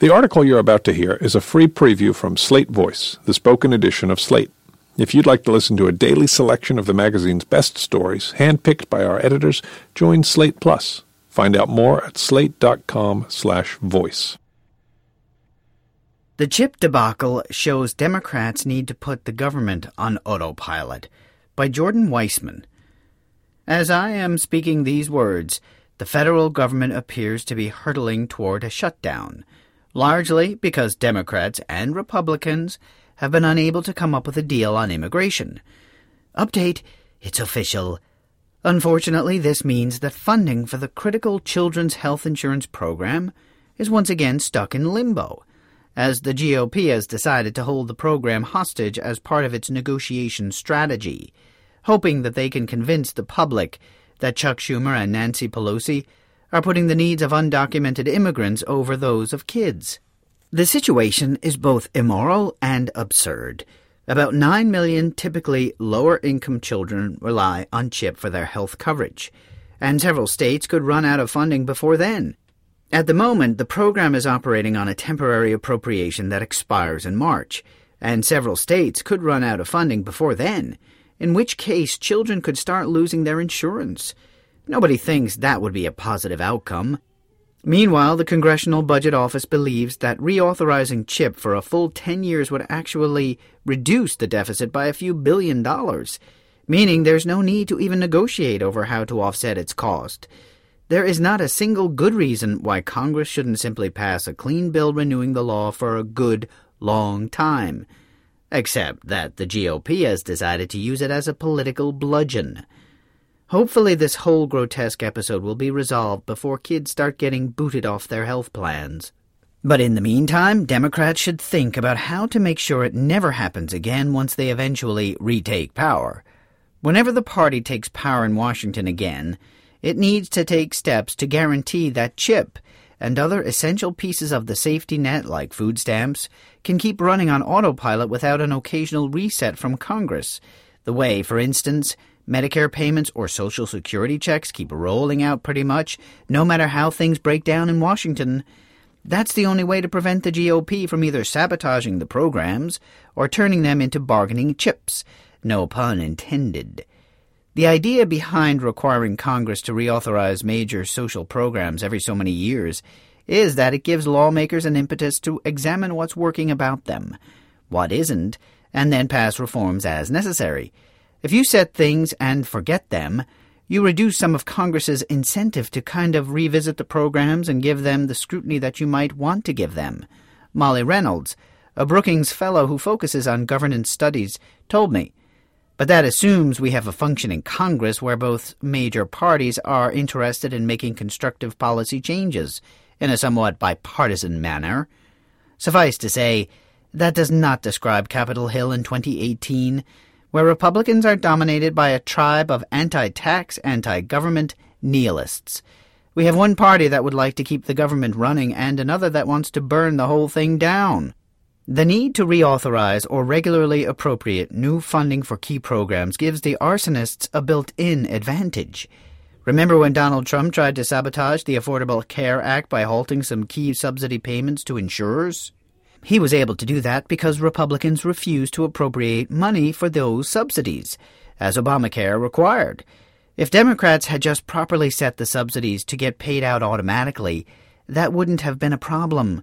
The article you're about to hear is a free preview from Slate Voice, the spoken edition of Slate. If you'd like to listen to a daily selection of the magazine's best stories, handpicked by our editors, join Slate Plus. Find out more at slate.com/voice. The CHIP debacle shows Democrats need to put the government on autopilot by Jordan Weissmann. As I am speaking these words, the federal government appears to be hurtling toward a shutdown largely because Democrats and Republicans have been unable to come up with a deal on immigration. Update it's official. Unfortunately, this means that funding for the critical children's health insurance program is once again stuck in limbo, as the GOP has decided to hold the program hostage as part of its negotiation strategy, hoping that they can convince the public that Chuck Schumer and Nancy Pelosi are putting the needs of undocumented immigrants over those of kids. The situation is both immoral and absurd. About 9 million typically lower income children rely on CHIP for their health coverage, and several states could run out of funding before then. At the moment, the program is operating on a temporary appropriation that expires in March, and several states could run out of funding before then, in which case children could start losing their insurance. Nobody thinks that would be a positive outcome. Meanwhile, the Congressional Budget Office believes that reauthorizing CHIP for a full 10 years would actually reduce the deficit by a few billion dollars, meaning there's no need to even negotiate over how to offset its cost. There is not a single good reason why Congress shouldn't simply pass a clean bill renewing the law for a good, long time. Except that the GOP has decided to use it as a political bludgeon. Hopefully, this whole grotesque episode will be resolved before kids start getting booted off their health plans. But in the meantime, Democrats should think about how to make sure it never happens again once they eventually retake power. Whenever the party takes power in Washington again, it needs to take steps to guarantee that CHIP and other essential pieces of the safety net, like food stamps, can keep running on autopilot without an occasional reset from Congress. The way, for instance, Medicare payments or Social Security checks keep rolling out pretty much, no matter how things break down in Washington. That's the only way to prevent the GOP from either sabotaging the programs or turning them into bargaining chips. No pun intended. The idea behind requiring Congress to reauthorize major social programs every so many years is that it gives lawmakers an impetus to examine what's working about them, what isn't, and then pass reforms as necessary. If you set things and forget them, you reduce some of Congress's incentive to kind of revisit the programs and give them the scrutiny that you might want to give them. Molly Reynolds, a Brookings Fellow who focuses on governance studies, told me. But that assumes we have a functioning Congress where both major parties are interested in making constructive policy changes in a somewhat bipartisan manner. Suffice to say, that does not describe Capitol Hill in 2018 where Republicans are dominated by a tribe of anti tax, anti government nihilists. We have one party that would like to keep the government running and another that wants to burn the whole thing down. The need to reauthorize or regularly appropriate new funding for key programs gives the arsonists a built in advantage. Remember when Donald Trump tried to sabotage the Affordable Care Act by halting some key subsidy payments to insurers? He was able to do that because Republicans refused to appropriate money for those subsidies, as Obamacare required. If Democrats had just properly set the subsidies to get paid out automatically, that wouldn't have been a problem.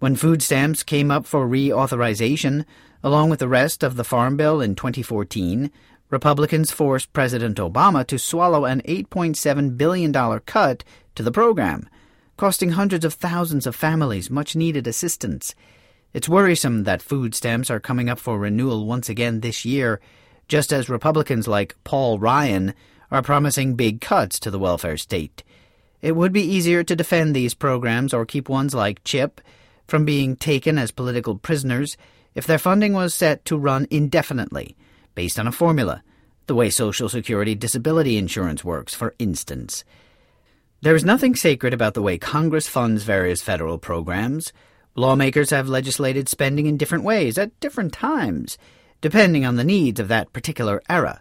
When food stamps came up for reauthorization, along with the rest of the Farm Bill in 2014, Republicans forced President Obama to swallow an $8.7 billion cut to the program, costing hundreds of thousands of families much needed assistance. It's worrisome that food stamps are coming up for renewal once again this year, just as Republicans like Paul Ryan are promising big cuts to the welfare state. It would be easier to defend these programs or keep ones like CHIP from being taken as political prisoners if their funding was set to run indefinitely, based on a formula, the way Social Security disability insurance works, for instance. There is nothing sacred about the way Congress funds various federal programs. Lawmakers have legislated spending in different ways at different times, depending on the needs of that particular era.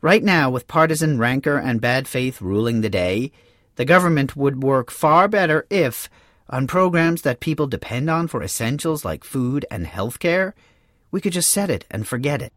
Right now, with partisan rancor and bad faith ruling the day, the government would work far better if, on programs that people depend on for essentials like food and health care, we could just set it and forget it.